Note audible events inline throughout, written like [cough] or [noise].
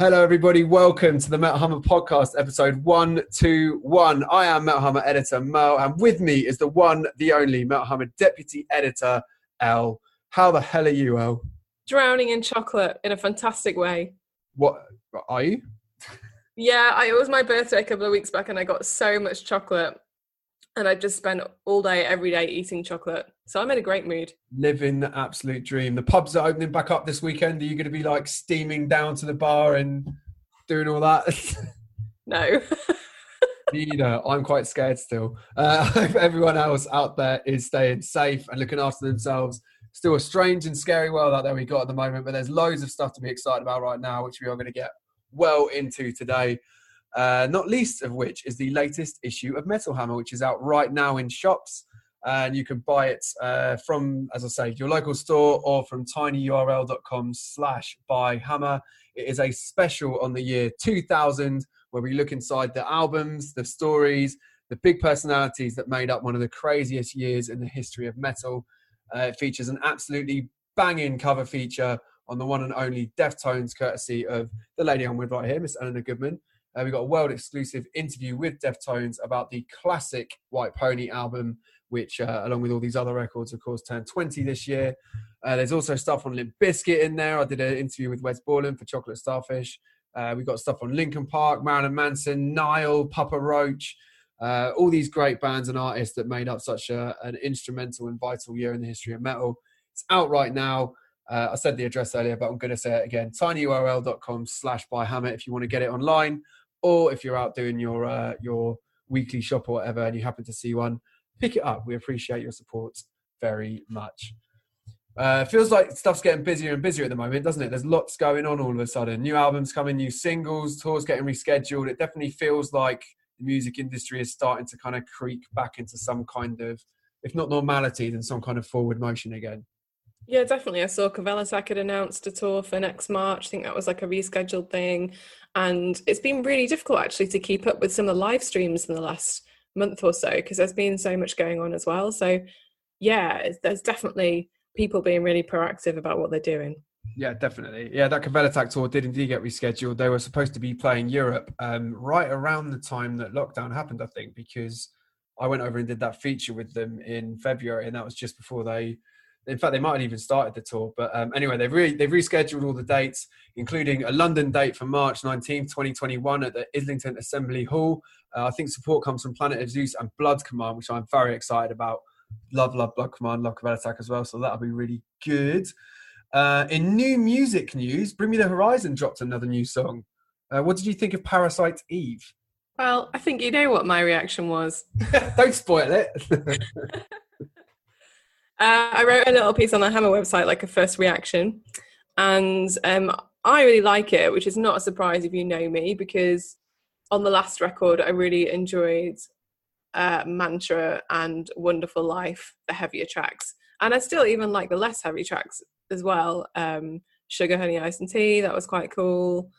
Hello, everybody. Welcome to the Metal Hammer podcast, episode 121. I am Metal Hammer editor Mo, and with me is the one, the only Metal Hammer deputy editor, El. How the hell are you, El? Drowning in chocolate in a fantastic way. What are you? Yeah, I, it was my birthday a couple of weeks back, and I got so much chocolate, and I've just spent all day, every day eating chocolate. So I'm in a great mood. Living the absolute dream. The pubs are opening back up this weekend. Are you going to be like steaming down to the bar and doing all that? [laughs] No. [laughs] Neither. I'm quite scared still. Uh, [laughs] I hope everyone else out there is staying safe and looking after themselves. Still a strange and scary world out there we got at the moment, but there's loads of stuff to be excited about right now, which we are going to get well into today. Uh, not least of which is the latest issue of Metal Hammer, which is out right now in shops. And you can buy it uh, from, as I say, your local store or from tinyurl.com slash buy hammer. It is a special on the year 2000 where we look inside the albums, the stories, the big personalities that made up one of the craziest years in the history of metal. Uh, it features an absolutely banging cover feature on the one and only Deftones, courtesy of the lady I'm with right here, Miss Eleanor Goodman. Uh, we got a world exclusive interview with Deftones about the classic White Pony album, which, uh, along with all these other records, of course, turned 20 this year. Uh, there's also stuff on Limp Bizkit in there. I did an interview with Wes Borland for Chocolate Starfish. Uh, we've got stuff on Linkin Park, Marilyn Manson, Nile, Papa Roach, uh, all these great bands and artists that made up such a, an instrumental and vital year in the history of metal. It's out right now. Uh, I said the address earlier, but I'm going to say it again. tinyurl.com slash buy hammer if you want to get it online, or if you're out doing your uh, your weekly shop or whatever and you happen to see one, pick it up. We appreciate your support very much. Uh, feels like stuff's getting busier and busier at the moment, doesn't it? There's lots going on all of a sudden. New albums coming, new singles, tours getting rescheduled. It definitely feels like the music industry is starting to kind of creep back into some kind of, if not normality, then some kind of forward motion again. Yeah, definitely. I saw Kvelertak had announced a tour for next March. I think that was like a rescheduled thing. And it's been really difficult actually to keep up with some of the live streams in the last month or so because there's been so much going on as well. So, yeah, there's definitely people being really proactive about what they're doing. Yeah, definitely. Yeah, that Kvelertak tour did indeed get rescheduled. They were supposed to be playing Europe um, right around the time that lockdown happened, I think, because I went over and did that feature with them in February, and that was just before they. In fact, they might have even started the tour. But um, anyway, they've re- they've rescheduled all the dates, including a London date for March 19th, 2021 at the Islington Assembly Hall. Uh, I think support comes from Planet of Zeus and Blood Command, which I'm very excited about. Love, love Blood Command, love Kvelertak as well. So that'll be really good. Uh, in new music news, Bring Me the Horizon dropped another new song. Uh, what did you think of Parasite Eve? Well, I think you know what my reaction was. [laughs] Don't spoil it. [laughs] Uh, I wrote a little piece on the Hammer website, like a first reaction, and um, I really like it, which is not a surprise if you know me, because on the last record, I really enjoyed uh, Mantra and Wonderful Life, the heavier tracks, and I still even like the less heavy tracks as well. Um, Sugar, Honey, Ice, and Tea, that was quite cool.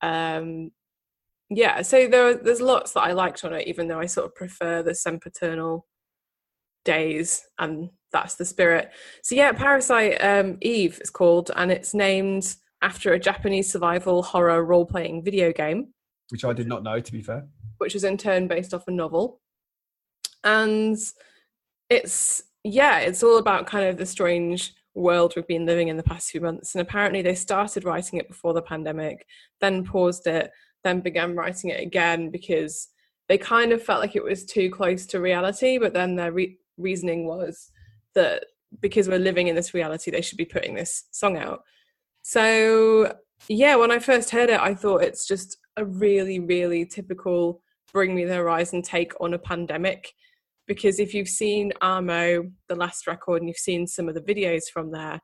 Um, yeah, so there, there's lots that I liked on it, even though I sort of prefer the sempiternal days and that's the spirit. So yeah, Parasite um, Eve is called, and it's named after a Japanese survival horror role-playing video game, which I did not know, to be fair. Which was in turn based off a novel, and it's yeah, it's all about kind of the strange world we've been living in the past few months. And apparently, they started writing it before the pandemic, then paused it, then began writing it again because they kind of felt like it was too close to reality. But then their re- reasoning was that because we're living in this reality, they should be putting this song out. So, yeah, when I first heard it, I thought it's just a really, really typical Bring Me the Horizon take on a pandemic. Because if you've seen Amo, the last record, and you've seen some of the videos from there,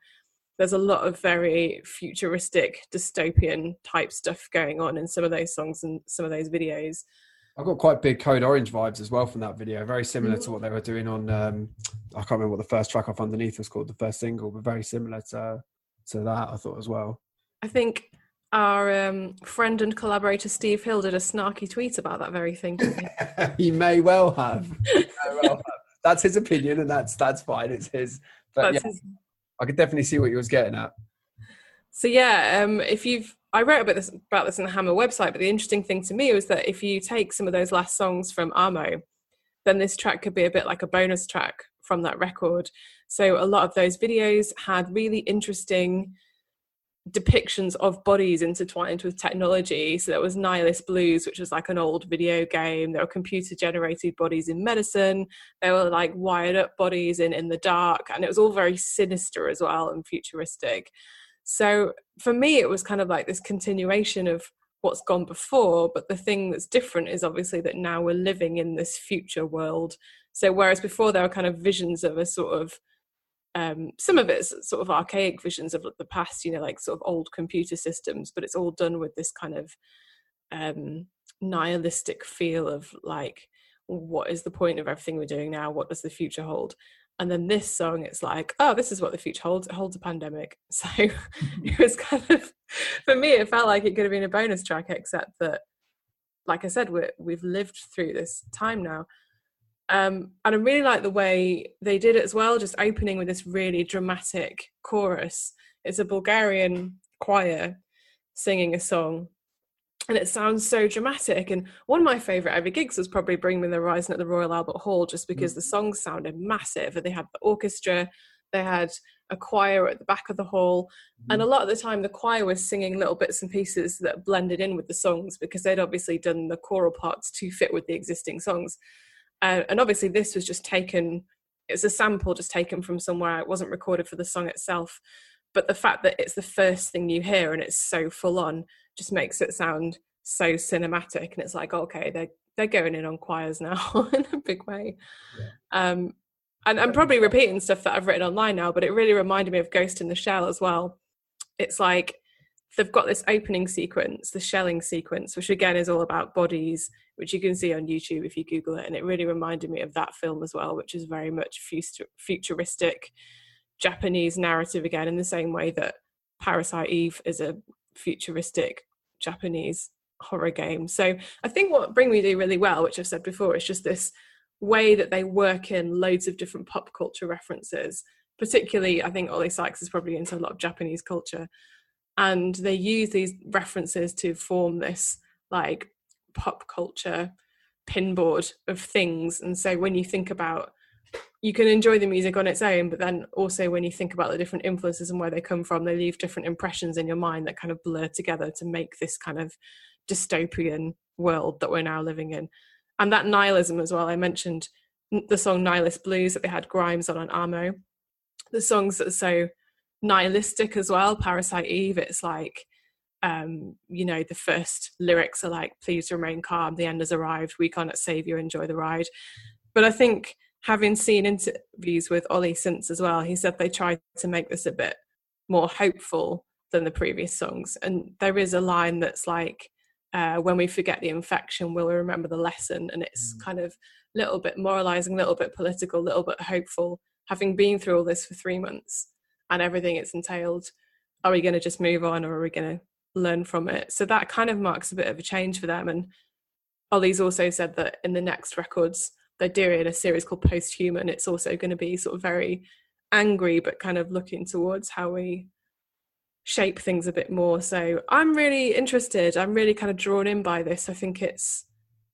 there's a lot of very futuristic, dystopian type stuff going on in some of those songs and some of those videos. I got quite big Code Orange vibes as well from that video. Very similar to what they were doing on. Um, I can't remember what the first track off underneath was called, the first single, but very similar to to that. I thought as well. I think our um, friend and collaborator Steve Hill did a snarky tweet about that very thing. [laughs] he may well have. may well have. That's his opinion, and that's that's fine. It's his. But that's yeah, his... I could definitely see what he was getting at. So yeah, um, if you've I wrote about this about this on the Hammer website, but the interesting thing to me was that if you take some of those last songs from Amo, then this track could be a bit like a bonus track from that record. So a lot of those videos had really interesting depictions of bodies intertwined with technology. So there was Nihilist Blues, which was like an old video game. There were computer generated bodies in medicine. There were like wired up bodies in in the dark, and it was all very sinister as well and futuristic. So for me, it was kind of like this continuation of what's gone before. But the thing that's different is obviously that now we're living in this future world. So whereas before there were kind of visions of a sort of um, some of it's sort of archaic visions of the past, you know, like sort of old computer systems, but it's all done with this kind of um, nihilistic feel of like, what is the point of everything we're doing now? What does the future hold? And then this song, it's like, oh, this is what the future holds. It holds a pandemic. [laughs] So it was kind of, for me, it felt like it could have been a bonus track, except that, like I said, we we've lived through this time now. Um, and I really like the way they did it as well, just opening with this really dramatic chorus. It's a Bulgarian choir singing a song, and it sounds so dramatic. And one of my favourite ever gigs was probably Bring Me the Horizon at the Royal Albert Hall, just because mm. the songs sounded massive. And they had the orchestra, they had a choir at the back of the hall, mm. and a lot of the time the choir was singing little bits and pieces that blended in with the songs because they'd obviously done the choral parts to fit with the existing songs. Uh, and obviously, this was just taken, it's a sample just taken from somewhere. It wasn't recorded for the song itself. But the fact that it's the first thing you hear and it's so full on just makes it sound so cinematic. And it's like, okay, they're, they're going in on choirs now [laughs] in a big way. Yeah. Um, and I'm probably repeating stuff that I've written online now, but it really reminded me of Ghost in the Shell as well. It's like they've got this opening sequence, the shelling sequence, which again is all about bodies, which you can see on YouTube if you Google it. And it really reminded me of that film as well, which is very much futuristic Japanese narrative again, in the same way that Parasite Eve is a futuristic Japanese horror game. So I think what Bring Me do really well, which I've said before, is just this way that they work in loads of different pop culture references. Particularly, I think Oli Sykes is probably into a lot of Japanese culture and they use these references to form this like pop culture pinboard of things and so when you think about you can enjoy the music on its own but then also when you think about the different influences and where they come from they leave different impressions in your mind that kind of blur together to make this kind of dystopian world that we're now living in and that nihilism as well i mentioned the song nihilist blues that they had grimes on on amo the songs that are so nihilistic as well. Parasite Eve, it's like, um, you know, the first lyrics are like, please remain calm, the end has arrived, we cannot save you, enjoy the ride. But I think having seen interviews with Oli since as well, he said they tried to make this a bit more hopeful than the previous songs. And there is a line that's like, uh, when we forget the infection, will we remember the lesson? And it's mm. kind of a little bit moralizing, a little bit political, a little bit hopeful, having been through all this for three months and everything it's entailed are we going to just move on or are we going to learn from it so that kind of marks a bit of a change for them and Oli's also said that in the next records they're doing a series called Posthuman. It's also going to be sort of very angry, but kind of looking towards how we shape things a bit more. So I'm really interested. I'm really kind of drawn in by this. I think it's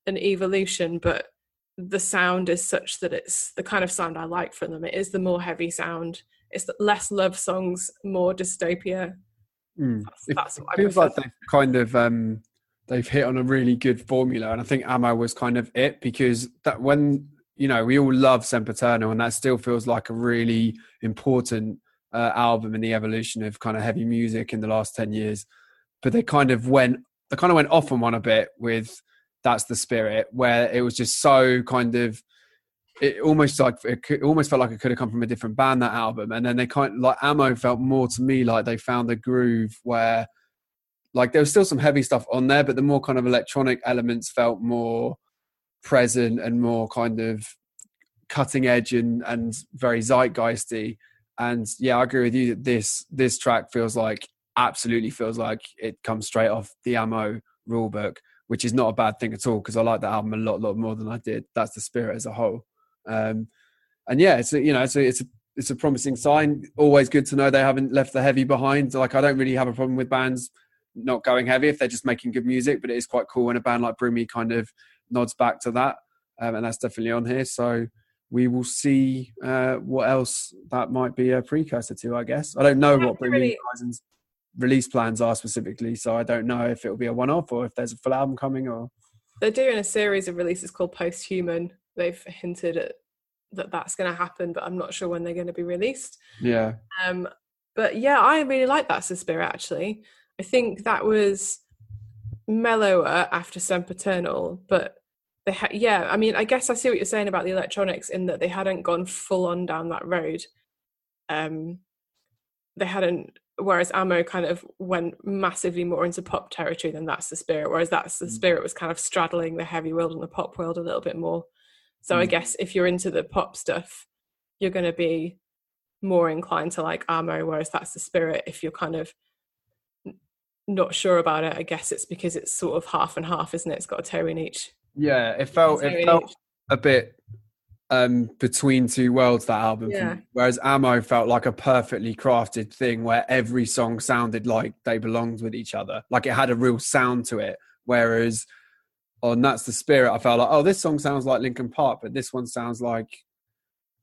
an evolution, but the sound is such that it's the kind of sound I like from them. It is the more heavy sound it's less love songs, more dystopia. Mm. That's, that's it feels like they've kind of um, they've hit on a really good formula, and I think Amo was kind of it because that when you know we all love Sempiternal, and that still feels like a really important uh, album in the evolution of kind of heavy music in the last ten years. But they kind of went they kind of went off on one a bit with that's the spirit where it was just so kind of it almost like it almost felt like it could have come from a different band that album and then they kind of like Amo felt more to me like they found the groove where like there was still some heavy stuff on there but the more kind of electronic elements felt more present and more kind of cutting edge and and very zeitgeisty and yeah i agree with you that this this track feels like absolutely feels like it comes straight off the Amo rulebook which is not a bad thing at all because i like that album a lot lot more than i did that's the spirit as a whole um, and yeah, it's a, you know it's a, it's a it's a promising sign. Always good to know they haven't left the heavy behind. Like I don't really have a problem with bands not going heavy if they're just making good music. But it is quite cool when a band like Brummy kind of nods back to that, um, and that's definitely on here. So we will see uh, what else that might be a precursor to. I guess I don't know what really... Horizons release plans are specifically, so I don't know if it will be a one-off or if there's a full album coming or. They're doing a series of releases called Posthuman. They've hinted at that that's going to happen, but I'm not sure when they're going to be released. Yeah. Um, but yeah, I really like that Suspira actually. I think that was mellower after Sempiternal, but they had yeah, I mean, I guess I see what you're saying about the electronics in that they hadn't gone full on down that road. Um they hadn't whereas Amo kind of went massively more into pop territory than that's the spirit, whereas that's the mm. spirit was kind of straddling the heavy world and the pop world a little bit more. So mm. I guess if you're into the pop stuff, you're going to be more inclined to like Amo, whereas that's the spirit. If you're kind of not sure about it, I guess it's because it's sort of half and half, isn't it? It's got a toe in each. Yeah, it felt it felt a bit um between two worlds that album yeah. whereas Amo felt like a perfectly crafted thing where every song sounded like they belonged with each other like it had a real sound to it whereas on that's the spirit i felt like oh this song sounds like linkin park but this one sounds like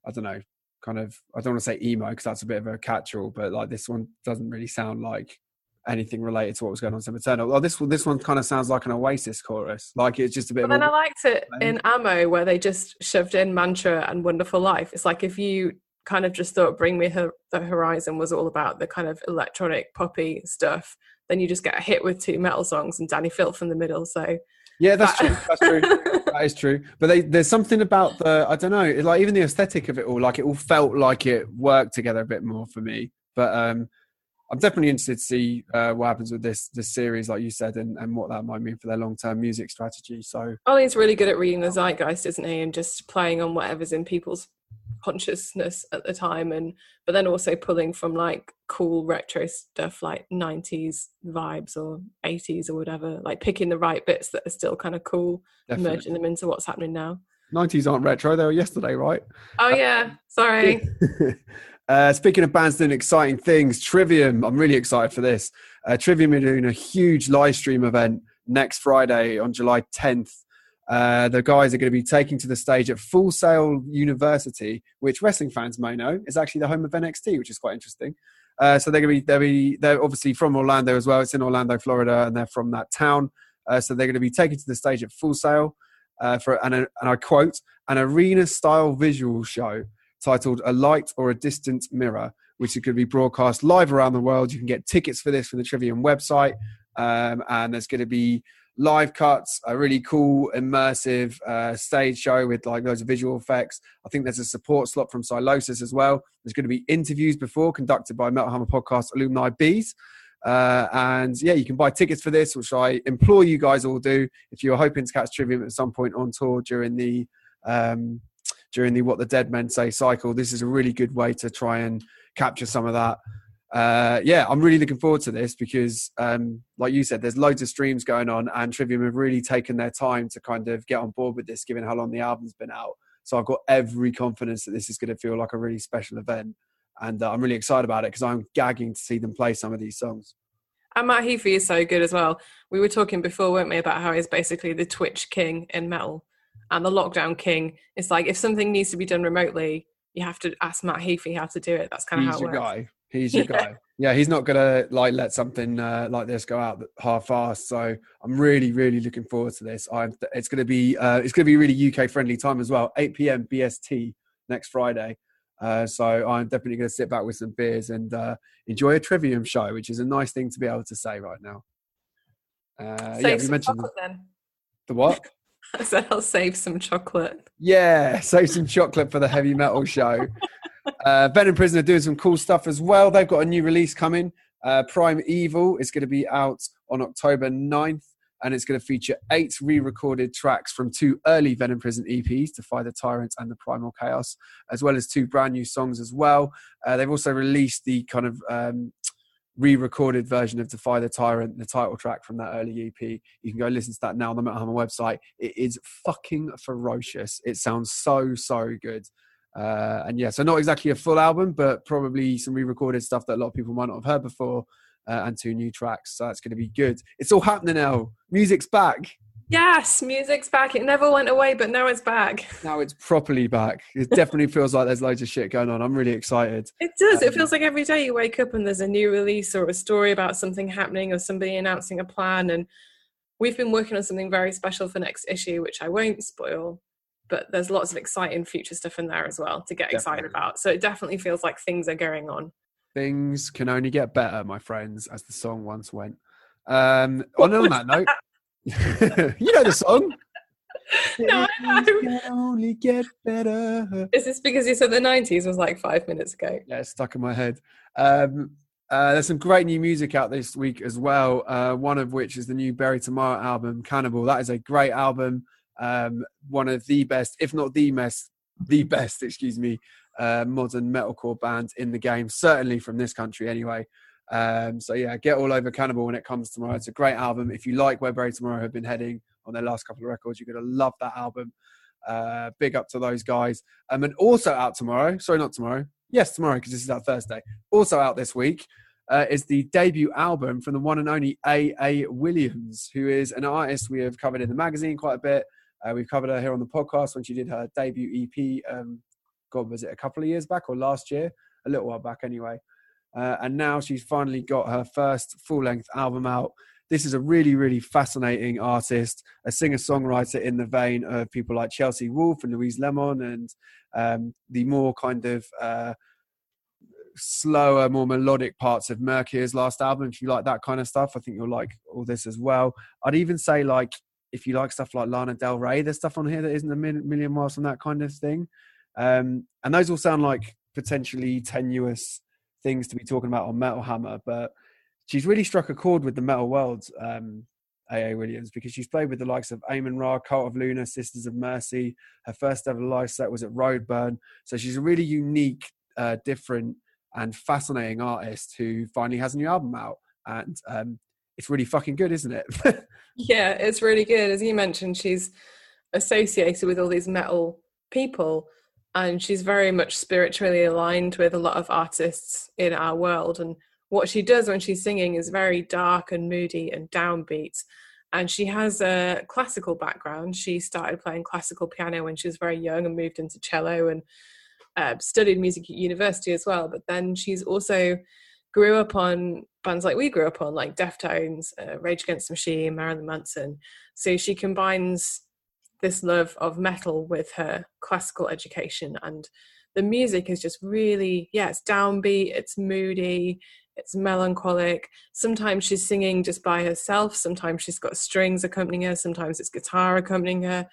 i don't know kind of i don't want to say emo because that's a bit of a catch-all but like this one doesn't really sound like anything related to what was going on in Eternal. Oh, this one, this one kind of sounds like an Oasis chorus. Like it's just a bit. But then I liked it in Amo where they just shoved in Mantra and Wonderful Life. It's like if you kind of just thought Bring Me Her- the Horizon was all about the kind of electronic poppy stuff, then you just get a hit with two metal songs and Dani Filth in the middle. So yeah, that's true. That's true. [laughs] that is true. But they, there's something about the I don't know, like even the aesthetic of it all, like it all felt like it worked together a bit more for me. But um, I'm definitely interested to see uh, what happens with this this series, like you said, and, and what that might mean for their long term music strategy. So Oli's really good at reading the zeitgeist, isn't he, and just playing on whatever's in people's consciousness at the time, and but then also pulling from like cool retro stuff like 90s vibes or 80s or whatever, like picking the right bits that are still kind of cool, definitely. merging them into what's happening now. 90s aren't retro; they were yesterday, right? Oh yeah, sorry. [laughs] Uh, speaking of bands doing exciting things, Trivium, I'm really excited for this. Uh, Trivium are doing a huge live stream event next Friday on July 10th. Uh, the guys are going to be taking to the stage at Full Sail University, which wrestling fans may know is actually the home of NXT, which is quite interesting. Uh, so they're going to be they're, be they're obviously from Orlando as well. It's in Orlando, Florida, and they're from that town. Uh, so they're going to be taken to the stage at Full Sail uh, for and I quote an arena style visual show titled A Light or a Distant Mirror, which is going to be broadcast live around the world. You can get tickets for this from the Trivium website. Um, and there's going to be live cuts, a really cool, immersive uh, stage show with like loads of visual effects. I think there's a support slot from Sylosis as well. There's going to be interviews before conducted by Metal Hammer Podcast alumni bees. Uh, and yeah, you can buy tickets for this, which I implore you guys all do if you're hoping to catch Trivium at some point on tour during the um, during the What the Dead Men Say cycle. This is a really good way to try and capture some of that. Uh, yeah, I'm really looking forward to this because, um, like you said, there's loads of streams going on, and Trivium have really taken their time to kind of get on board with this, given how long the album's been out. So I've got every confidence that this is going to feel like a really special event, and uh, I'm really excited about it because I'm gagging to see them play some of these songs. And Matt Heafy is so good as well. We were talking before, weren't we, about how he's basically the Twitch king in metal and the lockdown king. It's like if something needs to be done remotely, you have to ask Matt Heafy how to do it. That's kind of how it your works. guy. He's your [laughs] yeah. guy. Yeah, he's not gonna like let something uh, like this go out half-assed. So I'm really, really looking forward to this. I'm, it's gonna be uh, it's gonna be really UK friendly time as well. 8 p.m. BST next Friday. Uh, so I'm definitely going to sit back with some beers and uh, enjoy a Trivium show, which is a nice thing to be able to say right now. Uh, yeah, you mentioned the, the what? [laughs] I said I'll save some chocolate. Yeah, save some chocolate for the heavy metal show. uh, Venom Prison are doing some cool stuff as well. They've got a new release coming. Uh, Primeval is going to be out on October 9th, and it's going to feature eight re recorded tracks from two early Venom Prison EPs, Defy the Tyrant and the Primal Chaos, as well as two brand new songs as well. Uh, they've also released the kind of um, re-recorded version of Defy the Tyrant, the title track from that early EP. You can go listen to that now on the Metal Hammer website. It is fucking ferocious. It sounds so so good. Uh, and yeah, so not exactly a full album, but probably some re-recorded stuff that a lot of people might not have heard before. uh, and two new tracks. So it's going to be good. It's all happening now. Music's back. Yes, music's back. It never went away, but now it's back. Now it's properly back. It definitely feels like there's loads of shit going on. I'm really excited. It does. Um, it feels like every day you wake up and there's a new release or a story about something happening or somebody announcing a plan. And we've been working on something very special for next issue, which I won't spoil. But there's lots of exciting future stuff in there as well to get excited about. So it definitely feels like things are going on. Things can only get better, my friends, as the song once went. Um, on, on [laughs] that note, [laughs] you know the song. [laughs] No, I know. only get better. Is this because you said the 90s was like five minutes ago? Yeah, it's stuck in my head. Um, uh, there's some great new music out this week as well. Uh, one of which is the new Bury Tomorrow album, Cannibal. That is a great album. Um, one of the best, if not the best, the best, [laughs] excuse me, uh, modern metalcore bands in the game. Certainly from this country, anyway. Um, so yeah, get all over Cannibal when it comes tomorrow. It's a great album. If you like where Bury Tomorrow have been heading on their last couple of records, you're gonna love that album. Uh, big up to those guys. Um, and also out tomorrow. Sorry, not tomorrow. Yes, tomorrow because this is out Thursday. Also out this week uh, is the debut album from the one and only A.A. Williams, who is an artist we have covered in the magazine quite a bit. Uh, we've covered her here on the podcast when she did her debut EP. Um, God, was it a couple of years back or last year? A little while back, anyway. Uh, and now she's finally got her first full length album out. This is a really, really fascinating artist, a singer songwriter in the vein of people like Chelsea Wolfe and Louise Lemon, and um, the more kind of uh, slower, more melodic parts of Mercury's last album. If you like that kind of stuff, I think you'll like all this as well. I'd even say, like, if you like stuff like Lana Del Rey, there's stuff on here that isn't a million miles from that kind of thing. Um, and those all sound like potentially tenuous things to be talking about on Metal Hammer, but she's really struck a chord with the metal world, um, AA Williams, because she's played with the likes of Amenra, Cult of Luna, Sisters of Mercy. Her first ever live set was at Roadburn. So she's a really unique, uh, different, and fascinating artist who finally has a new album out. And um, it's really fucking good, isn't it? [laughs] Yeah, it's really good. As you mentioned, she's associated with all these metal people, and she's very much spiritually aligned with a lot of artists in our world. And what she does when she's singing is very dark and moody and downbeat. And she has a classical background. She started playing classical piano when she was very young and moved into cello and uh, studied music at university as well. But then she's also grew up on bands like we grew up on, like Deftones, uh, Rage Against the Machine, Marilyn Manson. So she combines this love of metal with her classical education, and the music is just really, yeah, it's downbeat, it's moody, it's melancholic. Sometimes she's singing just by herself, sometimes she's got strings accompanying her, sometimes it's guitar accompanying her.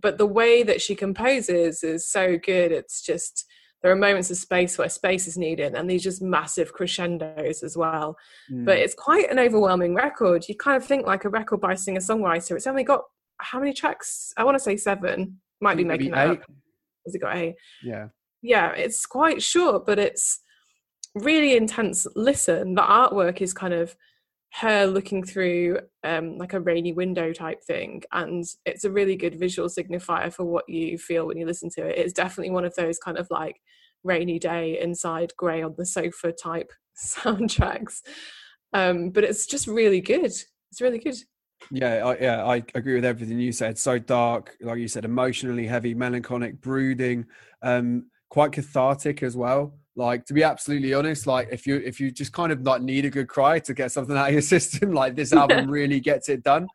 But the way that she composes is so good. It's just there are moments of space where space is needed and these just massive crescendos as well Mm. but it's quite an overwhelming record you kind of think like a record by a singer songwriter it's only got how many tracks? I want to say seven. Might be Maybe making that eight. up has it got eight? Yeah. yeah it's quite short but it's really intense listen. The artwork is kind of her looking through um, like a rainy window type thing and it's a really good visual signifier for what you feel when you listen to it. It's definitely one of those kind of like rainy day inside grey on the sofa type [laughs] soundtracks. Um, but it's just really good. It's really good Yeah, I, yeah, I agree with everything you said. So dark, like you said, emotionally heavy, melancholic, brooding, um, quite cathartic as well. Like to be absolutely honest, like if you if you just kind of like need a good cry to get something [laughs] out of your system, like this album really gets it done.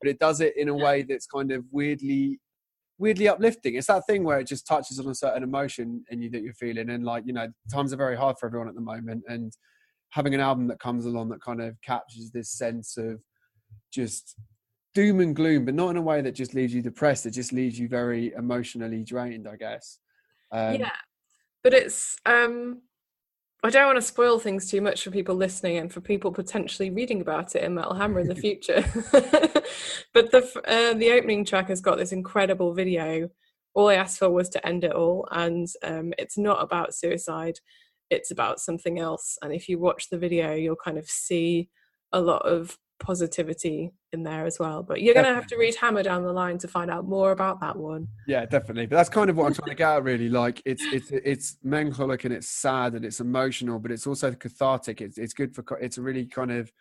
But it does it in a way that's kind of weirdly weirdly uplifting. It's that thing where it just touches on a certain emotion in you that you're feeling. And like, you know, times are very hard for everyone at the moment. And having an album that comes along that kind of captures this sense of just doom and gloom, but not in a way that just leaves you depressed. It just leaves you very emotionally drained, I guess. Um, yeah but it's um i don't want to spoil things too much for people listening and for people potentially reading about it in metal hammer in the [laughs] future [laughs] but the uh, the opening track has got this incredible video all i asked for was to end it all and um it's not about suicide it's about something else and if you watch the video you'll kind of see a lot of positivity in there as well. But you're going to have to read Hammer down the line to find out more about that one. Yeah, definitely. But that's kind of what I'm trying to get at, really. Like it's it's it's melancholic and it's sad and it's emotional, but it's also cathartic. It's it's good for it's a really kind of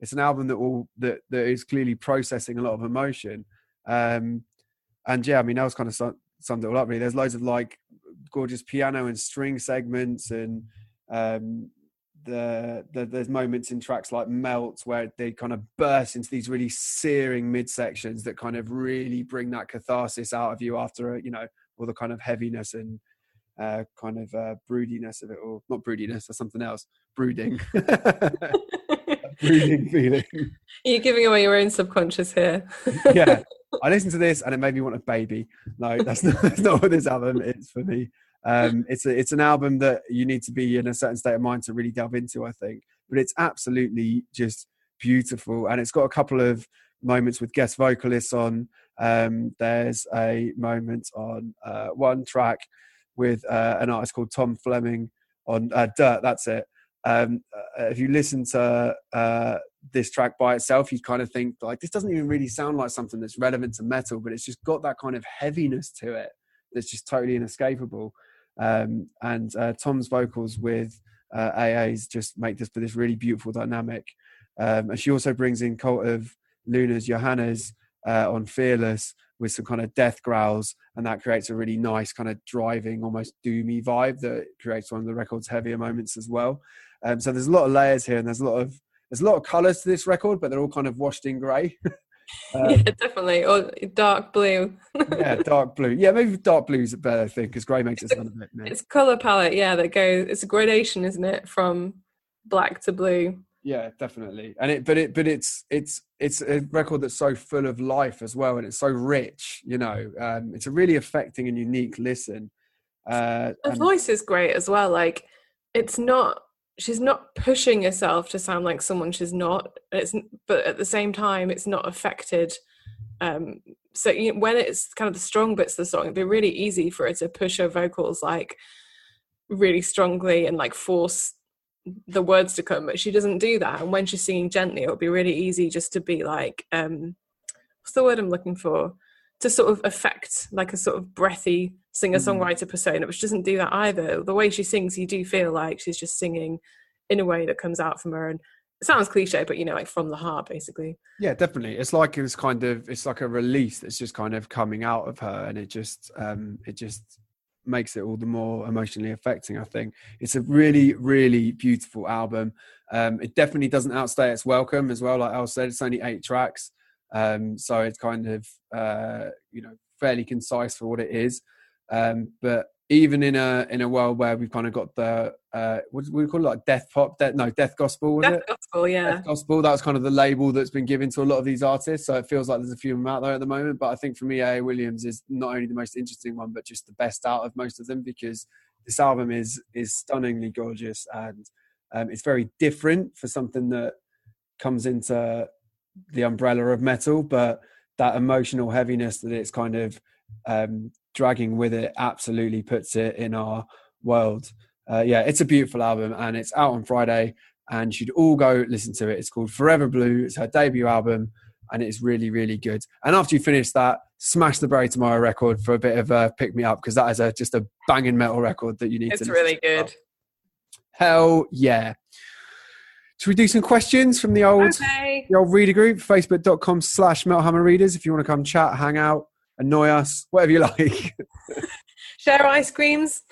it's an album that will that that is clearly processing a lot of emotion. Um, and yeah, I mean that was kind of summed it all up. Really, there's loads of like gorgeous piano and string segments and um, the, the, there's moments in tracks like melt where they kind of burst into these really searing midsections that kind of really bring that catharsis out of you after you know all the kind of heaviness and uh, kind of uh, broodiness of it all. Not broodiness or something else. Brooding. [laughs] Brooding feeling. [laughs] You're giving away your own subconscious here. Yeah. [laughs] I listened to this and it made me want a baby. No that's not, that's not what this album is for me um, it's a, it's an album that you need to be in a certain state of mind to really delve into, I think. But it's absolutely just beautiful, and it's got a couple of moments with guest vocalists on. Um, there's a moment on uh, one track with uh, an artist called Tom Fleming on uh, Dirt. That's it. Um, uh, if you listen to uh, this track by itself, you kind of think like this doesn't even really sound like something that's relevant to metal, but it's just got that kind of heaviness to it that's just totally inescapable. Um, and uh, Tom's vocals with uh, AA's just make this for this really beautiful dynamic. Um, and she also brings in Cult of Luna's Johannes uh, on Fearless with some kind of death growls, and that creates a really nice kind of driving, almost doomy vibe that creates one of the record's heavier moments as well. Um, so there's a lot of layers here, and there's a lot of there's a lot of colours to this record, but they're all kind of washed in grey. [laughs] Um, [laughs] yeah, definitely. Or dark blue. yeah, dark blue. Yeah, maybe dark blue is a better thing because grey makes it sound a bit. It's color palette, yeah, that goes. It's a gradation, isn't it, from black to blue? Yeah, definitely. And it, but it, but it's it's it's a record that's so full of life as well, and it's so rich. You know, um, it's a really affecting and unique listen. Uh, the and, voice is great as well. Like, it's not she's not pushing herself to sound like someone she's not. It's but at the same time it's not affected um so you know, when it's kind of the strong bits of the song it'd be really easy for her to push her vocals like really strongly and like force the words to come but she doesn't do that. And when she's singing gently it would be really easy just to be like um what's the word i'm looking for? To sort of affect like a sort of breathy singer songwriter mm. persona, which doesn't do that either. The way she sings, you do feel like she's just singing in a way that comes out from her and it sounds cliche, but you know, like from the heart, basically. Yeah, definitely. It's like it's kind of it's like a release that's just kind of coming out of her, and it just um it just makes it all the more emotionally affecting. I think it's a really really beautiful album. Um, it definitely doesn't outstay its welcome as well. Like Al said, it's only eight tracks. Um, so it's kind of uh, you know fairly concise for what it is. Um, but even in a in a world where we've kind of got the uh, what do we call it like death pop, death, no death gospel, death it? gospel, yeah, death gospel. That's kind of the label that's been given to a lot of these artists. So it feels like there's a few of them out there at the moment. But I think for me, A. Williams is not only the most interesting one, but just the best out of most of them because this album is is stunningly gorgeous and um, it's very different for something that comes into the umbrella of metal, but that emotional heaviness that it's kind of um, dragging with it absolutely puts it in our world. Uh, yeah, it's a beautiful album and it's out on Friday and you should all go listen to it. It's called Forever Blue. It's her debut album and it's really, really good. And after you finish that, smash the Bury Tomorrow record for a bit of a pick me up because that is a, just a banging metal record that you need it's to It's really good. Hell yeah. Should we do some questions from the old okay. the old reader group, facebook.com slash Metal Readers if you want to come chat, hang out, annoy us, whatever you [laughs] like. Share ice creams.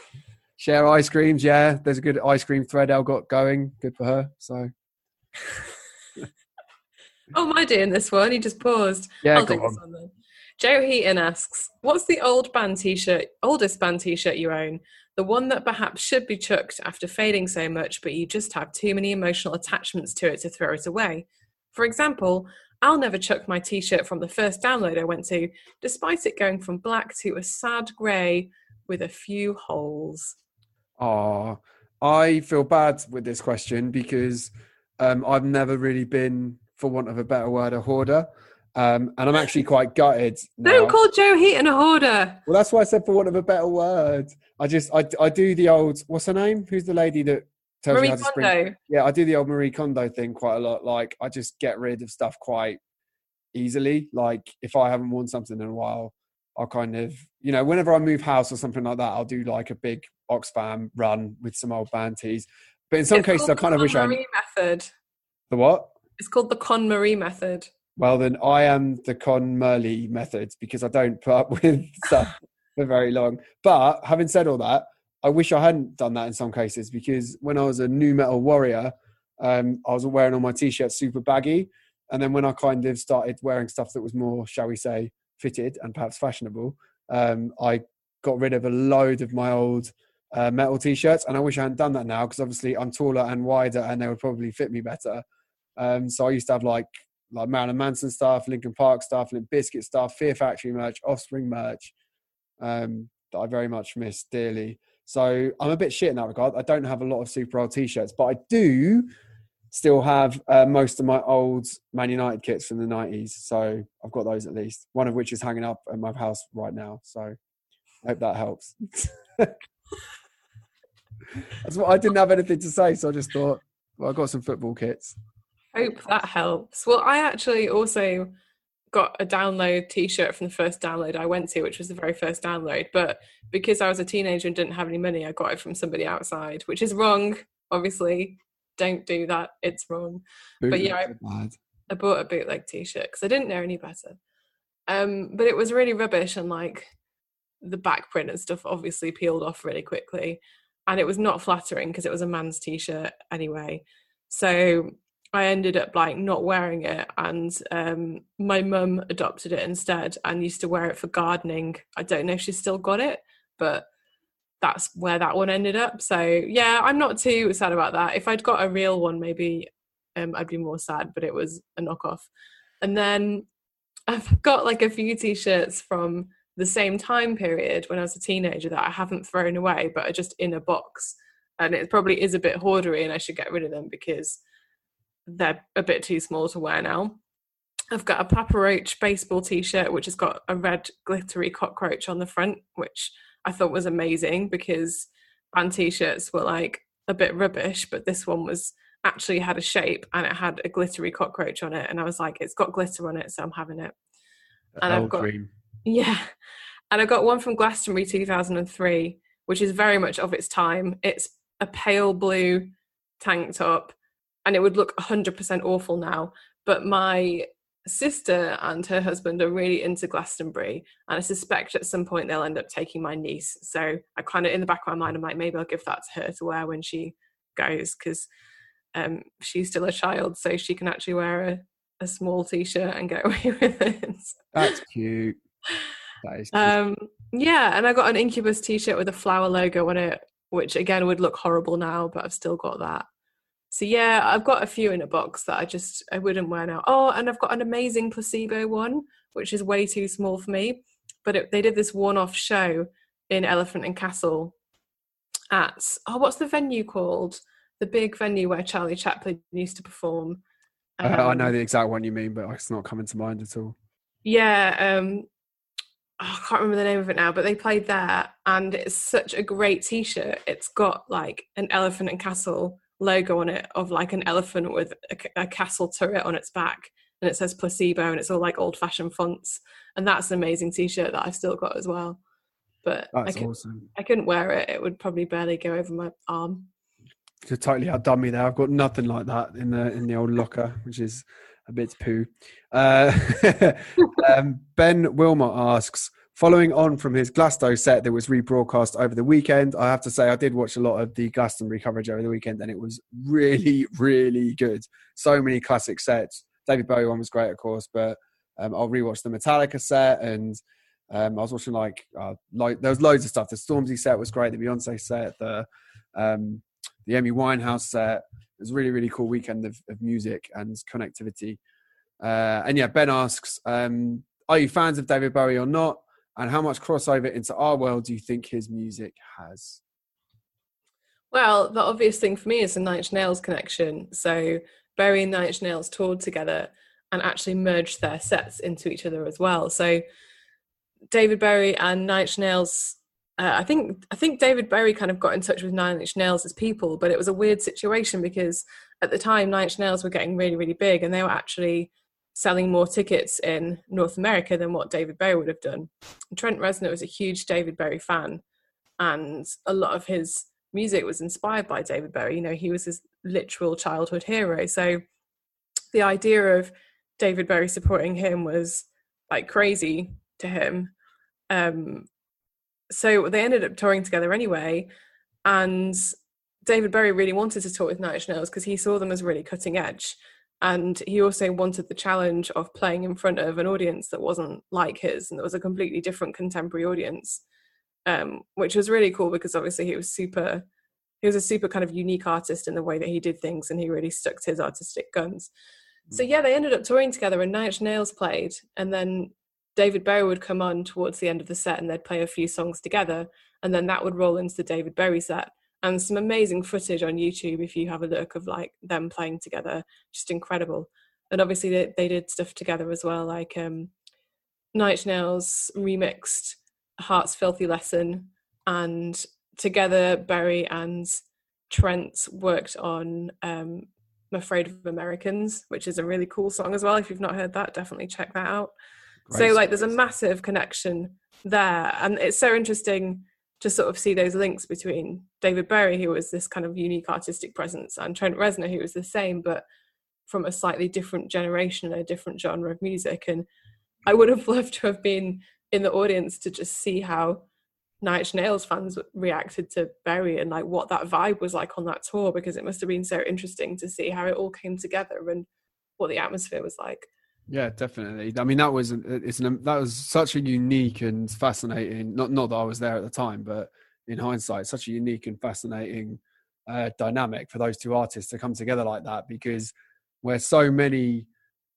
Share ice creams, yeah. There's a good ice cream thread El got going. Good for her. So [laughs] Oh, am I doing this one? He just paused. Yeah, I'll go on. on. Joe Heaton asks, "What's the old band T-shirt, oldest band T-shirt you own? the one that perhaps should be chucked after fading so much, but you just have too many emotional attachments to it to throw it away. For example, I'll never chuck my t shirt from the first download I went to, despite it going from black to a sad grey with a few holes. Ah, I feel bad with this question because um, I've never really been, for want of a better word, a hoarder. Um, and I'm actually quite gutted. [laughs] Now. Don't call Joe Heaton a hoarder. Well, that's why I said for want of a better word. I just I, I do the old what's her name? Who's the lady that tells you Marie how to spring. Kondo. Yeah, I do the old Marie Kondo thing quite a lot. Like I just get rid of stuff quite easily. Like if I haven't worn something in a while, I'll kind of, you know, whenever I move house or something like that, I'll do like a big Oxfam run with some old band tees. But in some It's cases, I kind of wish I Marie method. the what? It's called the Con Marie method. Well, then I am the Con Merley method because I don't put up [laughs] with stuff for very long. But having said all that, I wish I hadn't done that in some cases because when I was a new metal warrior, um, I was wearing all my t-shirts super baggy, and then when I kind of started wearing stuff that was more, shall we say, fitted and perhaps fashionable, um, I got rid of a load of my old uh, metal t-shirts, and I wish I hadn't done that now because obviously I'm taller and wider, and they would probably fit me better. Um, so I used to have like like Marilyn Manson stuff, Linkin Park stuff, Limp Bizkit stuff, Fear Factory merch, Offspring merch um, that I very much miss dearly. So I'm a bit shit in that regard. I don't have a lot of super old t-shirts, but I do still have uh, most of my old Man United kits from the 90s. So I've got those at least. One of which is hanging up at my house right now. So I hope that helps. [laughs] That's what I didn't have anything to say, so I just thought, well, I got some football kits. Hope that helps. Well, I actually also got a download t-shirt from the first download I went to, which was the very first download. But because I was a teenager and didn't have any money, I got it from somebody outside, which is wrong. Obviously, don't do that. It's wrong. But yeah, bad. I bought a bootleg t-shirt because I didn't know any better. Um, but it was really rubbish and like the back print and stuff obviously peeled off really quickly. And it was not flattering because it was a man's t-shirt anyway. So I ended up like not wearing it and um my mum adopted it instead and used to wear it for gardening. I don't know if she's still got it, but that's where that one ended up. So yeah, I'm not too sad about that. If I'd got a real one, maybe um, I'd be more sad, but it was a knockoff. And then I've got like a few t-shirts from the same time period when I was a teenager that I haven't thrown away, but are just in a box. And it probably is a bit hoardery, and I should get rid of them because they're a bit too small to wear now. I've got a Papa Roach baseball t-shirt which has got a red glittery cockroach on the front, which I thought was amazing because band t-shirts were like a bit rubbish, but this one was actually had a shape and it had a glittery cockroach on it, and I was like, it's got glitter on it, so I'm having it. And I've got- dream. Yeah. And I got one from Glastonbury 2003, which is very much of its time. It's a pale blue tank top, and it would look 100% awful now. But my sister and her husband are really into Glastonbury, and I suspect at some point they'll end up taking my niece. So I kind of, in the back of my mind, I'm like, maybe I'll give that to her to wear when she goes, because um, she's still a child, so she can actually wear a, a small t shirt and get [laughs] away with it. That's cute. That is cute. Um, yeah, and I got an Incubus T-shirt with a flower logo on it, which again would look horrible now, but I've still got that. So yeah, I've got a few in a box that I just I wouldn't wear now. Oh, and I've got an amazing placebo one, which is way too small for me. But it, they did this one-off show in Elephant and Castle at oh, what's the venue called? The big venue where Charlie Chaplin used to perform. Uh, I know Um, the exact one you mean, but it's not coming to mind at all. yeah um oh, i can't remember the name of it now but they played there and it's such a great t-shirt it's got like an elephant and castle logo on it of like an elephant with a, a castle turret on its back and it says placebo and it's all like old fashioned fonts and that's an amazing t-shirt that i've still got as well but I, could, awesome. I couldn't wear it it would probably barely go over my arm You totally outdone me there. I've got nothing like that in the in the old locker, which is a bit poo. Uh, [laughs] um, ben Wilmot asks, following on from his Glasto set that was rebroadcast over the weekend, I have to say I did watch a lot of the Glastonbury coverage over the weekend, and it was really, [laughs] really good. So many classic sets. David Bowie one was great, of course, but um, I'll rewatch the Metallica set and. Um, I was watching like, uh, like there was loads of stuff. The Stormzy set was great. The Beyonce set, the um, the Amy Winehouse set. It was a really, really cool weekend of, of music and connectivity. Uh, and yeah, Ben asks, um, are you fans of David Bowie or not? And how much crossover into our world do you think his music has? Well, the obvious thing for me is the Nine Inch Nails connection. So Bowie and Nine Inch Nails toured together and actually merged their sets into each other as well. So David Bowie and Nine Inch Nails uh, I think I think David Bowie kind of got in touch with Nine Inch Nails as people, but it was a weird situation because at the time Nine Inch Nails were getting really really big, and they were actually selling more tickets in North America than what David Bowie would have done. Trent Reznor was a huge David Bowie fan, and a lot of his music was inspired by David Bowie. You know, he was his literal childhood hero. So the idea of David Bowie supporting him was like crazy to him. Um, so they ended up touring together anyway, and David Bowie really wanted to tour with Nine Inch Nails because he saw them as really cutting edge, and he also wanted the challenge of playing in front of an audience that wasn't like his and that was a completely different contemporary audience, um, which was really cool because obviously he was super. He was a super kind of unique artist in the way that he did things, and he really stuck to his artistic guns. So yeah, they ended up touring together, and Nine Inch Nails played, and then David Bowie would come on towards the end of the set and they'd play a few songs together and then that would roll into the David Bowie set and some amazing footage on YouTube if you have a look of like them playing together just incredible and obviously they, they did stuff together as well like um Inch Nails remixed Heart's Filthy Lesson and together Barry and Trent worked on um I'm Afraid of Americans which is a really cool song as well if you've not heard that definitely check that out Great. So like there's a massive connection there. And it's so interesting to sort of see those links between David Bowie, who was this kind of unique artistic presence, and Trent Reznor, who was the same, but from a slightly different generation and a different genre of music. And I would have [laughs] loved to have been in the audience to just see how Inch Nails fans reacted to Bowie and like what that vibe was like on that tour because it must have been so interesting to see how it all came together and what the atmosphere was like. Yeah, definitely. I mean, that was it's an, that was such a unique and fascinating. Not not that I was there at the time, but in hindsight, such a unique and fascinating uh, dynamic for those two artists to come together like that. Because where so many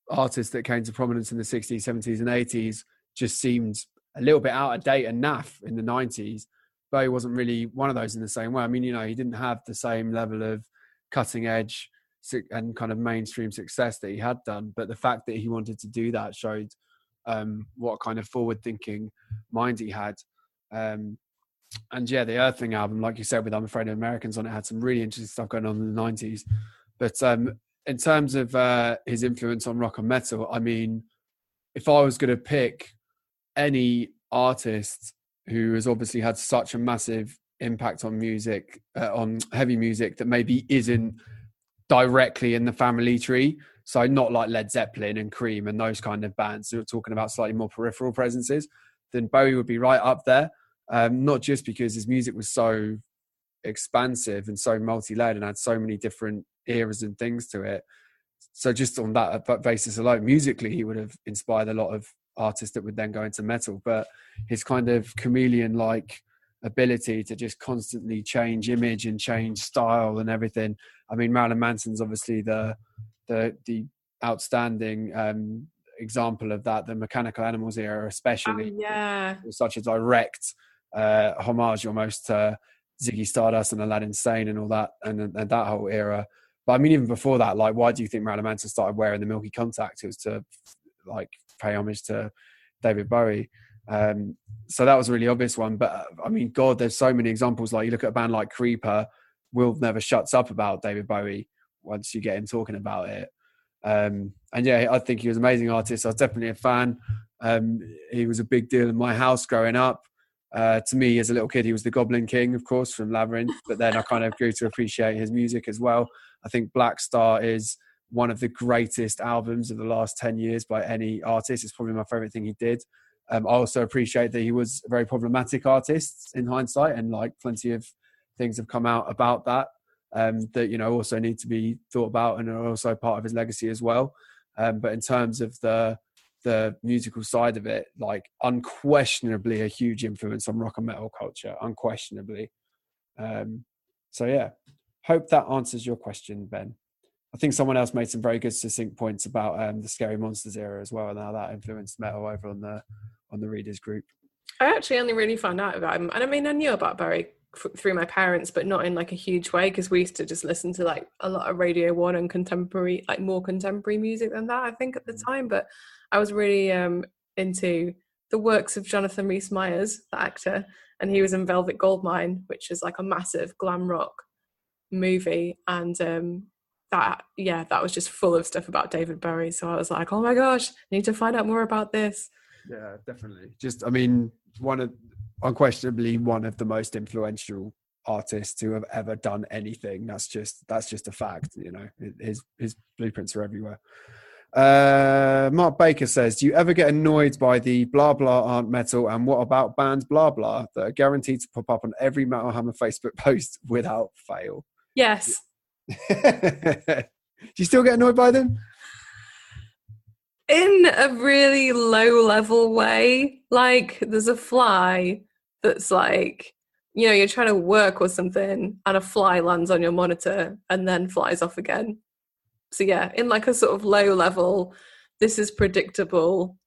artists that came to prominence in the 60s, 70s, and 80s just seemed a little bit out of date and naff in the 90s, Bowie wasn't really one of those in the same way. I mean, you know, he didn't have the same level of cutting edge and kind of mainstream success that he had done. But the fact that he wanted to do that showed um, what kind of forward thinking mind he had. Um, and yeah, the Earthling album, like you said, with I'm Afraid of Americans on it, had some really interesting stuff going on in the 90s. But um, in terms of uh, his influence on rock and metal, I mean, if I was going to pick any artist who has obviously had such a massive impact on music, uh, on heavy music, that maybe isn't directly in the family tree. So not like Led Zeppelin and Cream and those kind of bands who are talking about slightly more peripheral presences, then Bowie would be right up there. Um, not just because his music was so expansive and so multi-layered and had so many different eras and things to it. So just on that basis alone, musically, he would have inspired a lot of artists that would then go into metal. But his kind of chameleon-like ability to just constantly change image and change style and everything. I mean, Marilyn Manson's obviously the the the outstanding um, example of that. The Mechanical Animals era, especially, oh, yeah, was such a direct uh, homage almost to Ziggy Stardust and Aladdin Sane and all that, and, and that whole era. But I mean, even before that, like, why do you think Marilyn Manson started wearing the Milky Contact? It was to like pay homage to David Bowie. Um, so that was a really obvious one. But uh, I mean, God, there's so many examples. Like you look at a band like Creeper, Will never shuts up about David Bowie once you get him talking about it. Um, and yeah, I think he was an amazing artist. I was definitely a fan. Um, he was a big deal in my house growing up. Uh, to me, as a little kid, he was the Goblin King, of course, from Labyrinth. But then I kind of grew to appreciate his music as well. I think Blackstar is one of the greatest albums of the last 10 years by any artist. It's probably my favorite thing he did. Um, I also appreciate that he was a very problematic artist in hindsight, and like plenty of things have come out about that um, that you know also need to be thought about and are also part of his legacy as well. Um, but in terms of the the musical side of it, like unquestionably a huge influence on rock and metal culture, unquestionably. Um, so yeah, hope that answers your question, Ben. I think someone else made some very good succinct points about um, the Scary Monsters era as well, and how that influenced metal over on the on the readers group. I actually only really found out about him, and I mean, I knew about Bowie f- through my parents, but not in like a huge way because we used to just listen to like a lot of Radio One and contemporary, like more contemporary music than that. I think at the mm. time, but I was really um, into the works of Jonathan Rhys Meyers, the actor, and he was in Velvet Goldmine, which is like a massive glam rock movie, and um, that yeah, that was just full of stuff about David Bowie. So I was like, oh my gosh, I need to find out more about this. Yeah, definitely. Just, I mean, one of unquestionably one of the most influential artists who have ever done anything. That's just that's just a fact. You know, his his blueprints are everywhere. Uh, Mark Baker says, "Do you ever get annoyed by the blah blah aren't metal and what about bands blah blah that are guaranteed to pop up on every Metal Hammer Facebook [laughs] post without fail?" Yes. [laughs] Do you still get annoyed by them? In a really low level way, like there's a fly that's like, you know, you're trying to work or something and a fly lands on your monitor and then flies off again. So, yeah, in like a sort of low level, this is predictable,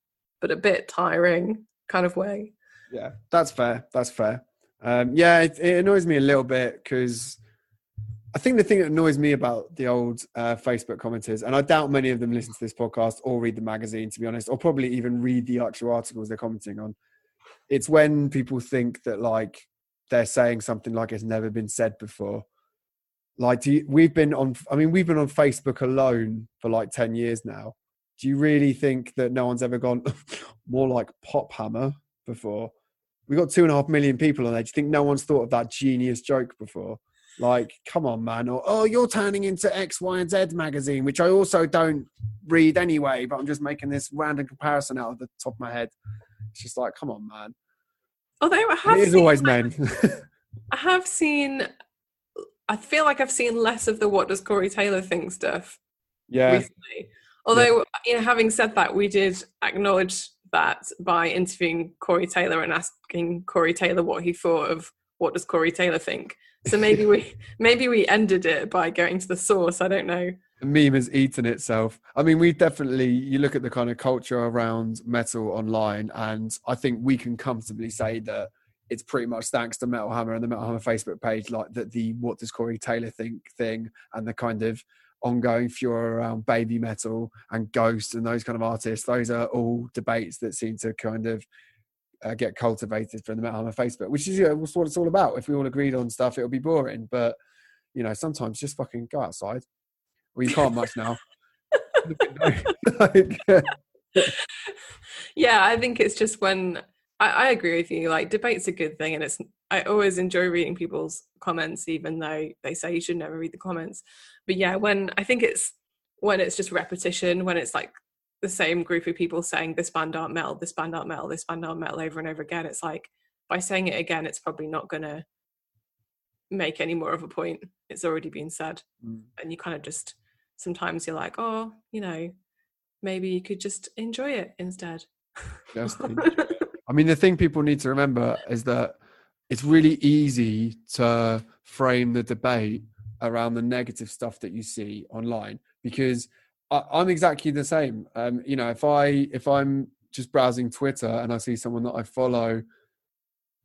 but a bit tiring kind of way. Yeah, that's fair. That's fair. Um, yeah, it, it annoys me a little bit because I think the thing that annoys me about the old uh, Facebook commenters, and I doubt many of them listen to this podcast or read the magazine, to be honest, or probably even read the actual articles they're commenting on. It's when people think that like they're saying something like it's never been said before. Like, you, we've been on, I mean, we've been on Facebook alone for like 10 years now. Do you really think that no one's ever gone [laughs] more like Pop Hammer before? We got two and a half million people on there. Do you think no one's thought of that genius joke before? Like, come on, man. Or, oh, you're turning into X, Y, and Z magazine, which I also don't read anyway, but I'm just making this random comparison out of the top of my head. It's just like, come on, man. Although I have it is always men. [laughs] I have seen, I feel like I've seen less of the what does Corey Taylor think stuff yeah. recently. Although, you know, having said that, we did acknowledge that by interviewing Corey Taylor and asking Corey Taylor what he thought of what does Corey Taylor think. So maybe we maybe we ended it by going to the source. I don't know. The meme has eaten itself. I mean, we definitely you look at the kind of culture around metal online, and I think we can comfortably say that it's pretty much thanks to Metal Hammer and the Metal Hammer Facebook page, like that the what does Corey Taylor think thing, and the kind of ongoing furor around baby metal and ghost and those kind of artists. Those are all debates that seem to kind of uh, get cultivated from the Metal Hammer Facebook, which is you know, what it's all about. If we all agreed on stuff, it'll be boring. But you know, sometimes just fucking go outside. Well, you can't much now. [laughs] [laughs] like, yeah, I think it's just when I, I, agree with you. Like debate's a good thing, and it's I always enjoy reading people's comments, even though they say you should never read the comments. But yeah, when I think it's when it's just repetition, when it's like the same group of people saying this band aren't metal, this band aren't metal, this band aren't metal over and over again. It's like by saying it again, it's probably not gonna make any more of a point. It's already been said, mm. and you kind of just sometimes you're like, oh, you know, maybe you could just enjoy it instead. [laughs] I mean, the thing people need to remember is that it's really easy to frame the debate around the negative stuff that you see online because I, am exactly the same. Um, you know, if I if I'm just browsing Twitter and I see someone that I follow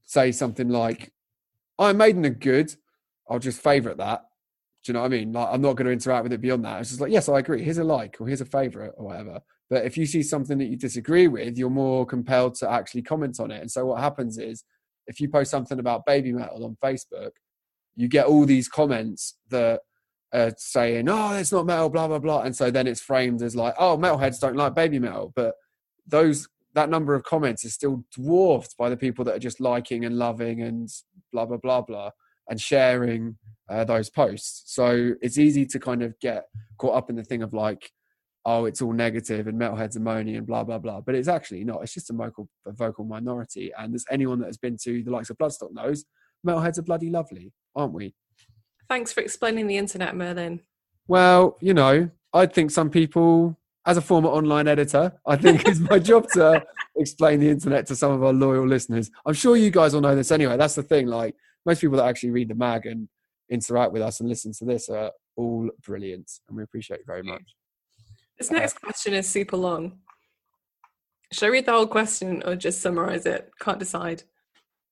say something like "Iron Maiden are good," I'll just favourite that. Do you know what I mean? Like, I'm not going to interact with it beyond that. It's just like, yes, I agree. Here's a like, or here's a favourite, or whatever. But if you see something that you disagree with, you're more compelled to actually comment on it. And so what happens is, if you post something about baby metal on Facebook, you get all these comments that uh, saying, "Oh, it's not metal," blah blah blah, and so then it's framed as like, "Oh, metalheads don't like baby metal," but those that number of comments is still dwarfed by the people that are just liking and loving and blah blah blah blah and sharing uh, those posts. So it's easy to kind of get caught up in the thing of like, oh, it's all negative and metalheads are moany and blah blah blah. But it's actually not. It's just a vocal a vocal minority. And as anyone that has been to the likes of Bloodstock knows, metalheads are bloody lovely, aren't we? Thanks for explaining the internet, Merlin. Well, you know, I think some people, as a former online editor, I think it's my [laughs] job to explain the internet to some of our loyal listeners. I'm sure you guys all know this anyway. That's the thing. Like most people that actually read the mag and interact with us and listen to this are all brilliant, and we appreciate it very much. This next uh, question is super long. Should I read the whole question or just summarize it? Can't decide.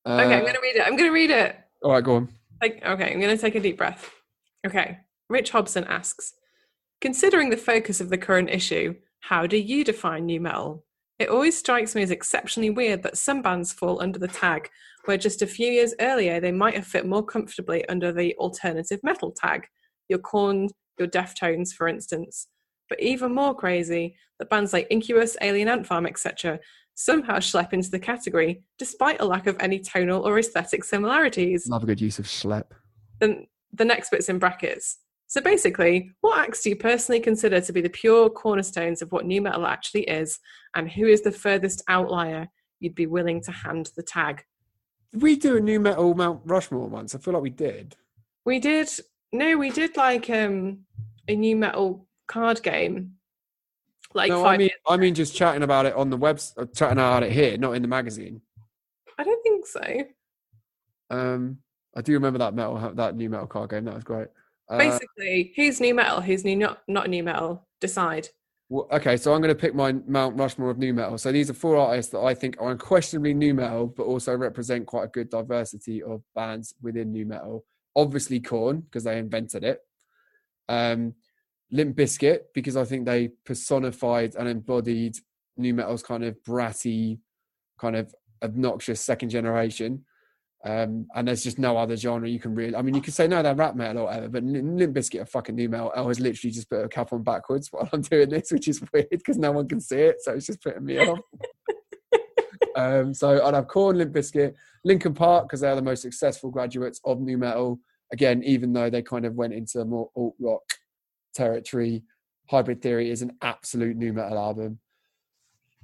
Uh, okay, I'm going to read it. I'm going to read it. All right, go on. Like, okay, I'm going to take a deep breath. Okay. Rich Hobson asks Considering the focus of the current issue, how do you define new metal? It always strikes me as exceptionally weird that some bands fall under the tag, where just a few years earlier they might have fit more comfortably under the alternative metal tag. Your Korn, your Deftones, for instance. But even more crazy that bands like Incubus, Alien Ant Farm, etc., somehow schlep into the category despite a lack of any tonal or aesthetic similarities. Love a good use of schlep. Then the next bit's in brackets. So basically, what acts do you personally consider to be the pure cornerstones of what new metal actually is, and who is the furthest outlier you'd be willing to hand the tag? Did we do a new metal Mount Rushmore once? I feel like we did. We did no, we did like um a new metal card game. Like no, five I mean, I mean, just chatting about it on the web, uh, chatting about it here, not in the magazine. I don't think so. Um, I do remember that metal, that new metal card game. That was great. Uh, Basically, who's new metal, who's new not not new metal? Decide. Well, okay, so I'm going to pick my Mount Rushmore of new metal. So these are four artists that I think are unquestionably new metal, but also represent quite a good diversity of bands within new metal. Obviously, Korn because they invented it. Um, Limp Bizkit because I think they personified and embodied new metal's kind of bratty, kind of obnoxious second generation. Um, and there's just no other genre you can really. I mean, you could say no, they're rap metal or whatever, but Limp Bizkit are fucking new metal. I was literally just put a cap on backwards while I'm doing this, which is weird because no one can see it, so it's just putting me off. [laughs] um, so I'd have Korn, Limp Bizkit, Linkin Park because they're the most successful graduates of new metal. Again, even though they kind of went into more alt rock territory, Hybrid Theory is an absolute new metal album.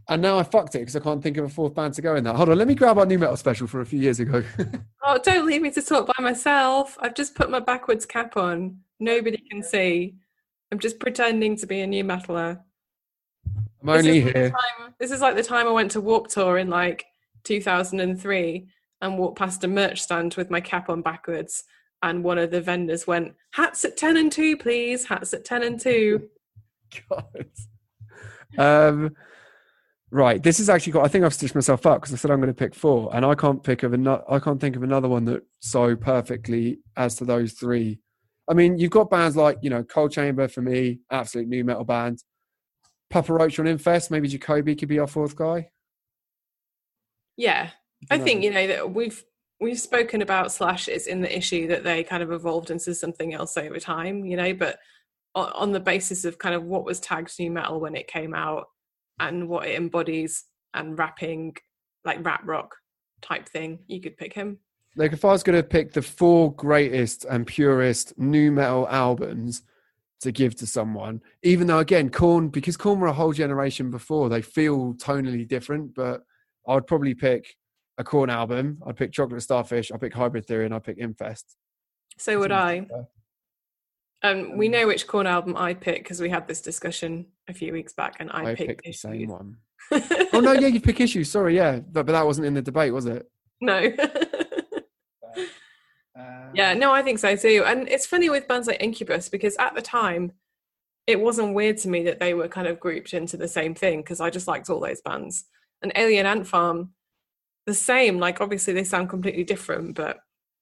And now I fucked it because I can't think of a fourth band to go in that. Hold on, let me grab our new metal special from a few years ago. [laughs] Oh, don't leave me to talk by myself. I've just put my backwards cap on. Nobody can see. I'm just pretending to be a new metaler. I'm only this is like the here. time- this is like the time I went to Warp Tour in like 2003 and walked past a merch stand with my cap on backwards. And one of the vendors went, Hats at 10 and 2, please. Hats at 10 and 2. [laughs] God. Um, right, this is actually got. I think I've stitched myself up because I said I'm going to pick four, and I can't pick of another. I can't think of another one that so perfectly as to those three. I mean, you've got bands like you know Coal Chamber for me, absolute new metal band. Papa Roach on Infest, maybe Jacoby could be our fourth guy. Yeah. I think, you know, that we've we've spoken about slashes in the issue that they kind of evolved into something else over time, you know, but on, the basis of kind of what was tagged new metal when it came out and what it embodies and rapping like rap rock type thing, you could pick him. Like if I was going to pick the four greatest and purest new metal albums to give to someone, even though again, Korn because Korn were a whole generation before, they feel tonally different. But I would probably pick a Korn album. I'd pick Chocolate Starfish. I'd pick Hybrid Theory, and I'd pick Infest. So would I. Yeah. Um, we mm. know which Korn album I pick because we had this discussion a few weeks back, and I, I picked, picked the same Issues. one. [laughs] Oh no, yeah, you pick issues. Sorry, yeah, but, but that wasn't in the debate, was it? no. [laughs] Uh, yeah, um, no, I think so too. And it's funny with bands like Incubus because at the time, it wasn't weird to me that they were kind of grouped into the same thing because I just liked all those bands. And Alien Ant Farm, the same. Like, obviously, they sound completely different, but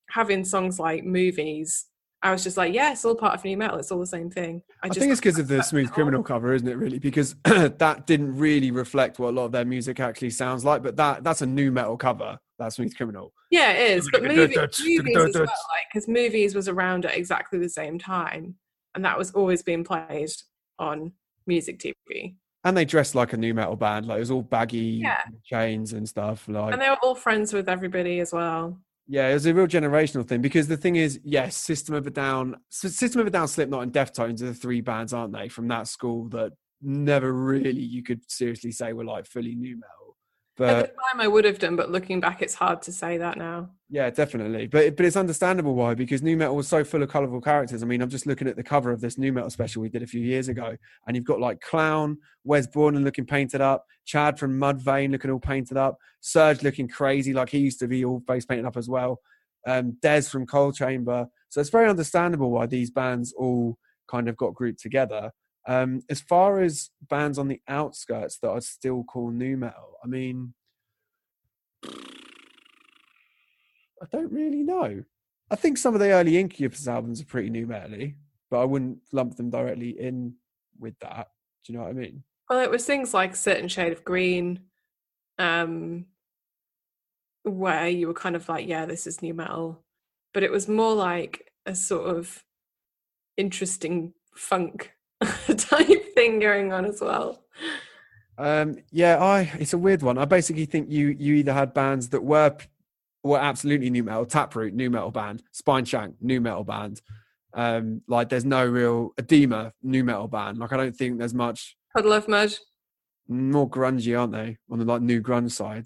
having songs like Movies, I was just like, yeah, it's all part of new metal. It's all the same thing. I, just think it's because of the Smooth Criminal cover, isn't it? Really, because [clears throat] that didn't really reflect what a lot of their music actually sounds like. But that that's a new metal cover. That Smooth Criminal. Yeah, it is. But movie, movies as well, like because movies was around at exactly the same time, and that was always being played on music TV. And they dressed like a new metal band. Like it was all baggy Yeah. chains and stuff. Like And they were all friends with everybody as well. yeah, it was a real generational thing. Because the thing is, yes, System of a Down, System of a Down, Slipknot, and Deftones are the three bands, aren't they, from that school that never really you could seriously say were like fully new metal. At But the time, I would have done, but looking back, it's hard to say that now. Yeah, definitely. But but it's understandable why because new metal was so full of colourful characters. I mean, I'm just looking at the cover of this new metal special we did a few years ago, and you've got like Clown, Wes Borland looking painted up, Chad from Mudvayne looking all painted up, Serj looking crazy like he used to be all face painted up as well, um, Dez from Coal Chamber. So it's very understandable why these bands all kind of got grouped together. Um, as far as bands on the outskirts that are still called new metal, I mean, I don't really know. I think some of the early Incubus albums are pretty new metal but I wouldn't lump them directly in with that. Do you know what I mean? Well, it was things like certain shade of green, um, where you were kind of like, yeah, this is new metal, but it was more like a sort of interesting funk [laughs] type thing going on as well. Um, yeah, I it's a weird one. I basically think you you either had bands that were were absolutely new metal, Taproot, new metal band, Spineshank, new metal band. Um, like there's no real Adema, new metal band. Like I don't think there's much. Puddle of Mudd. More grungy, aren't they? On the like new grunge side.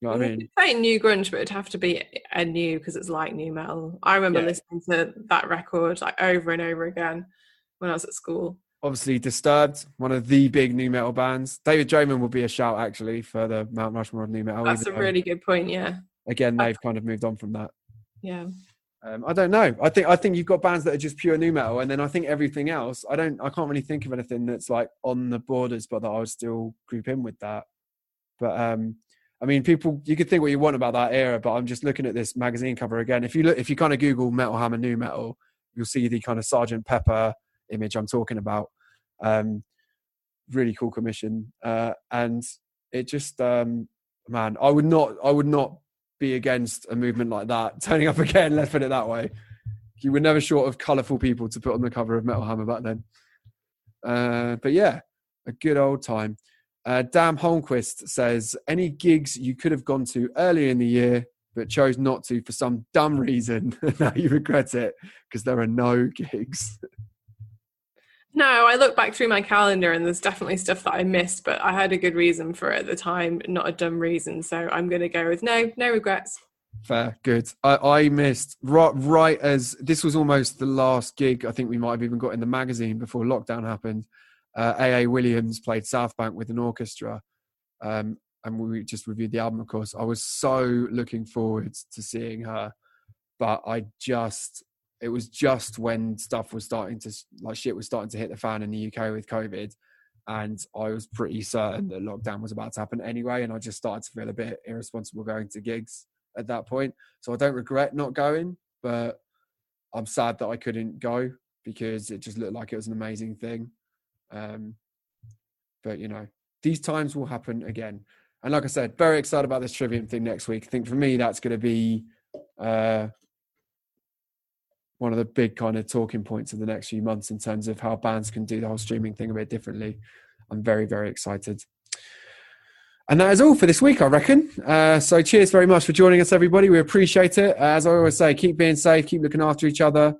You know what I mean? Say new grunge, but it'd have to be a new because it's like new metal. I remember yeah. listening to that record like over and over again when I was at school. Obviously, Disturbed, one of the big new metal bands. David Draiman would be a shout actually for the Mount Rushmore of new metal. That's a really good point. Yeah. Again, they've kind of moved on from that. Yeah. Um, I don't know. I think I think you've got bands that are just pure new metal, and then I think everything else. I don't. I can't really think of anything that's like on the borders, but that I would still group in with that. But um, I mean, people. You could think what you want about that era, but I'm just looking at this magazine cover again. If you look, if you kind of Google Metal Hammer new metal, you'll see the kind of Sergeant Pepper image I'm talking about. Um, really cool commission, uh, and it just um, man, I would not. I would not be against a movement like that [laughs] turning up again. Let's put it that way. You were never short of colourful people to put on the cover of Metal Hammer back then. Uh, but yeah, a good old time. Uh, Dam Holmquist says, any gigs you could have gone to earlier in the year but chose not to for some dumb reason, [laughs] now you regret it because there are no gigs. [laughs] No, I look back through my calendar and there's definitely stuff that I missed, but I had a good reason for it at the time, not a dumb reason. So I'm going to go with no, no regrets. Fair, good. I, I missed right, right as this was almost the last gig I think we might have even got in the magazine before lockdown happened. Uh, AA Williams played South Bank with an orchestra, um, and we just reviewed the album. Of course, I was so looking forward to seeing her, but I just it was just when stuff was starting to like shit was starting to hit the fan in the UK with COVID, and I was pretty certain that lockdown was about to happen anyway, and I just started to feel a bit irresponsible going to gigs at that point. So I don't regret not going, but I'm sad that I couldn't go because it just looked like it was an amazing thing. Um, but you know, these times will happen again. And like I said, very excited about this Trivium thing next week. I think for me, that's going to be uh, one of the big kind of talking points of the next few months in terms of how bands can do the whole streaming thing a bit differently. I'm very, very excited. And that is all for this week, I reckon. Uh, so, cheers very much for joining us, everybody. We appreciate it. As I always say, keep being safe, keep looking after each other.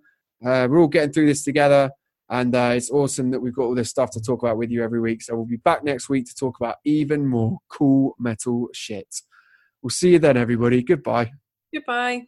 Uh, we're all getting through this together. And uh, it's awesome that we've got all this stuff to talk about with you every week. So, we'll be back next week to talk about even more cool metal shit. We'll see you then, everybody. Goodbye. Goodbye.